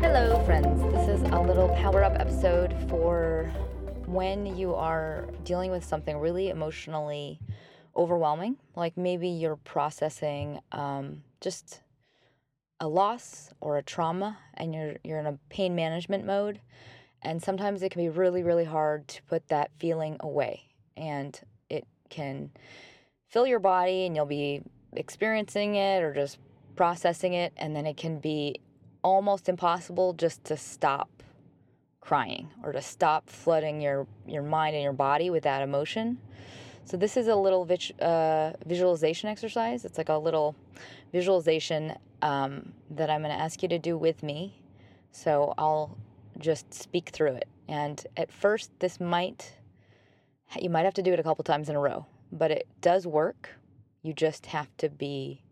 Hello, friends. This is a little power up episode for when you are dealing with something really emotionally overwhelming. Like maybe you're processing um, just a loss or a trauma and you're, you're in a pain management mode. And sometimes it can be really, really hard to put that feeling away. And it can fill your body and you'll be experiencing it or just processing it. And then it can be almost impossible just to stop crying or to stop flooding your, your mind and your body with that emotion. So, this is a little vis- uh, visualization exercise. It's like a little visualization um, that I'm going to ask you to do with me. So, I'll just speak through it. And at first, this might, you might have to do it a couple times in a row, but it does work. You just have to be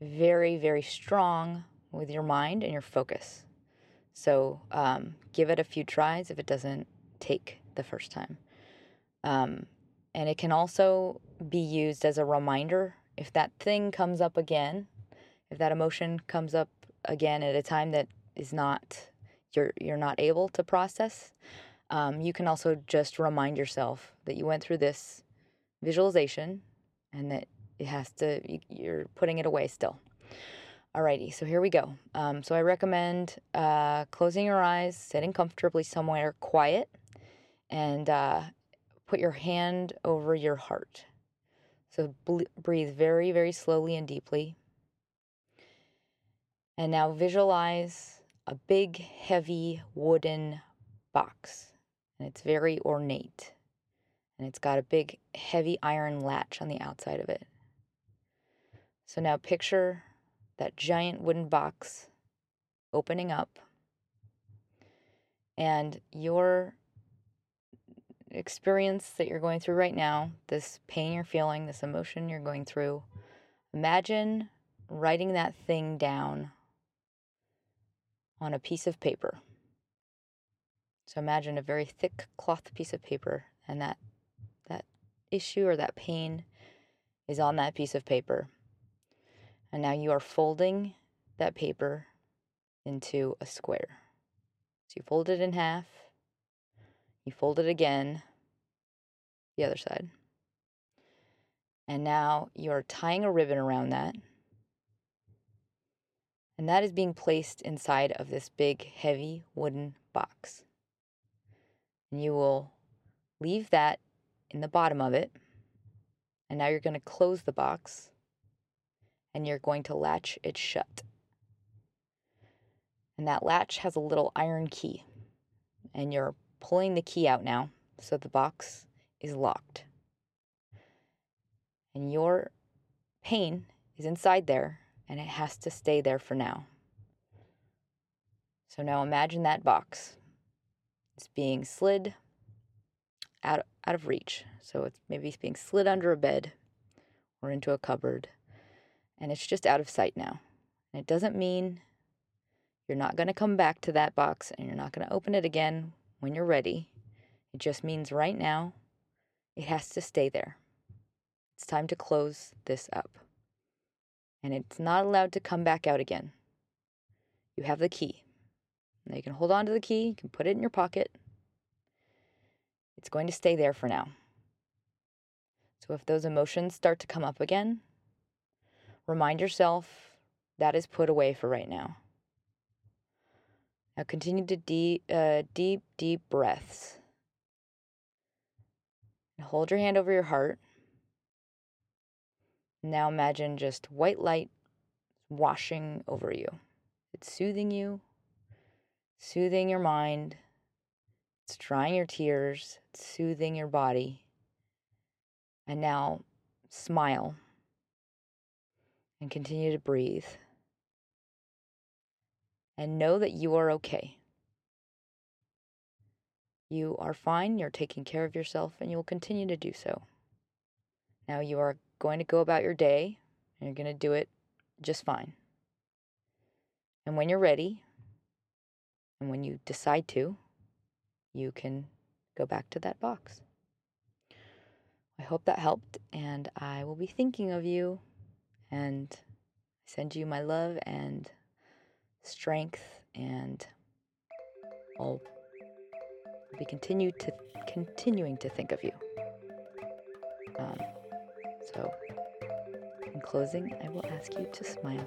very, very strong with your mind and your focus. So um, give it a few tries if it doesn't take the first time. Um, and it can also be used as a reminder if that thing comes up again, if that emotion comes up again at a time that is not you're you're not able to process. Um, you can also just remind yourself that you went through this visualization and that it has to you're putting it away still. Alrighty, so here we go. Um, so I recommend uh, closing your eyes, sitting comfortably somewhere quiet, and uh, put your hand over your heart. So breathe very, very slowly and deeply. And now visualize a big, heavy wooden box. And it's very ornate. And it's got a big, heavy iron latch on the outside of it. So now picture that giant wooden box opening up. And your experience that you're going through right now, this pain you're feeling, this emotion you're going through, imagine writing that thing down on a piece of paper. So imagine a very thick cloth piece of paper and that issue or that pain is on that piece of paper. And now you are folding that paper into a square. So you fold it in half, you fold it again, the other side. And now you are tying a ribbon around that. And that is being placed inside of this big, heavy wooden box. And you will leave that in the bottom of it. And now you're going to close the box and you're going to latch it shut. And that latch has a little iron key. And you're pulling the key out now so the box is locked. And your pain is inside there and it has to stay there for now. So now imagine that box. It's being slid out, out of reach. So it's maybe being slid under a bed or into a cupboard and it's just out of sight now. And it doesn't mean you're not going to come back to that box and you're not going to open it again when you're ready. It just means right now it has to stay there. It's time to close this up. And it's not allowed to come back out again. You have the key. Now you can hold on to the key, you can put it in your pocket. It's going to stay there for now. So if those emotions start to come up again, Remind yourself that is put away for right now. Now continue to deep, uh, deep, deep breaths. Hold your hand over your heart. Now imagine just white light washing over you. It's soothing you, soothing your mind. It's drying your tears, it's soothing your body. And now smile and continue to breathe. And know that you are okay. You are fine, you're taking care of yourself, and you will continue to do so. Now you are going to go about your day, and you're going to do it just fine. And when you're ready, and when you decide to, you can go back to that box. I hope that helped, and I will be thinking of you and send you my love and strength, and I'll be continue to continuing to think of you. Um, so, in closing, I will ask you to smile.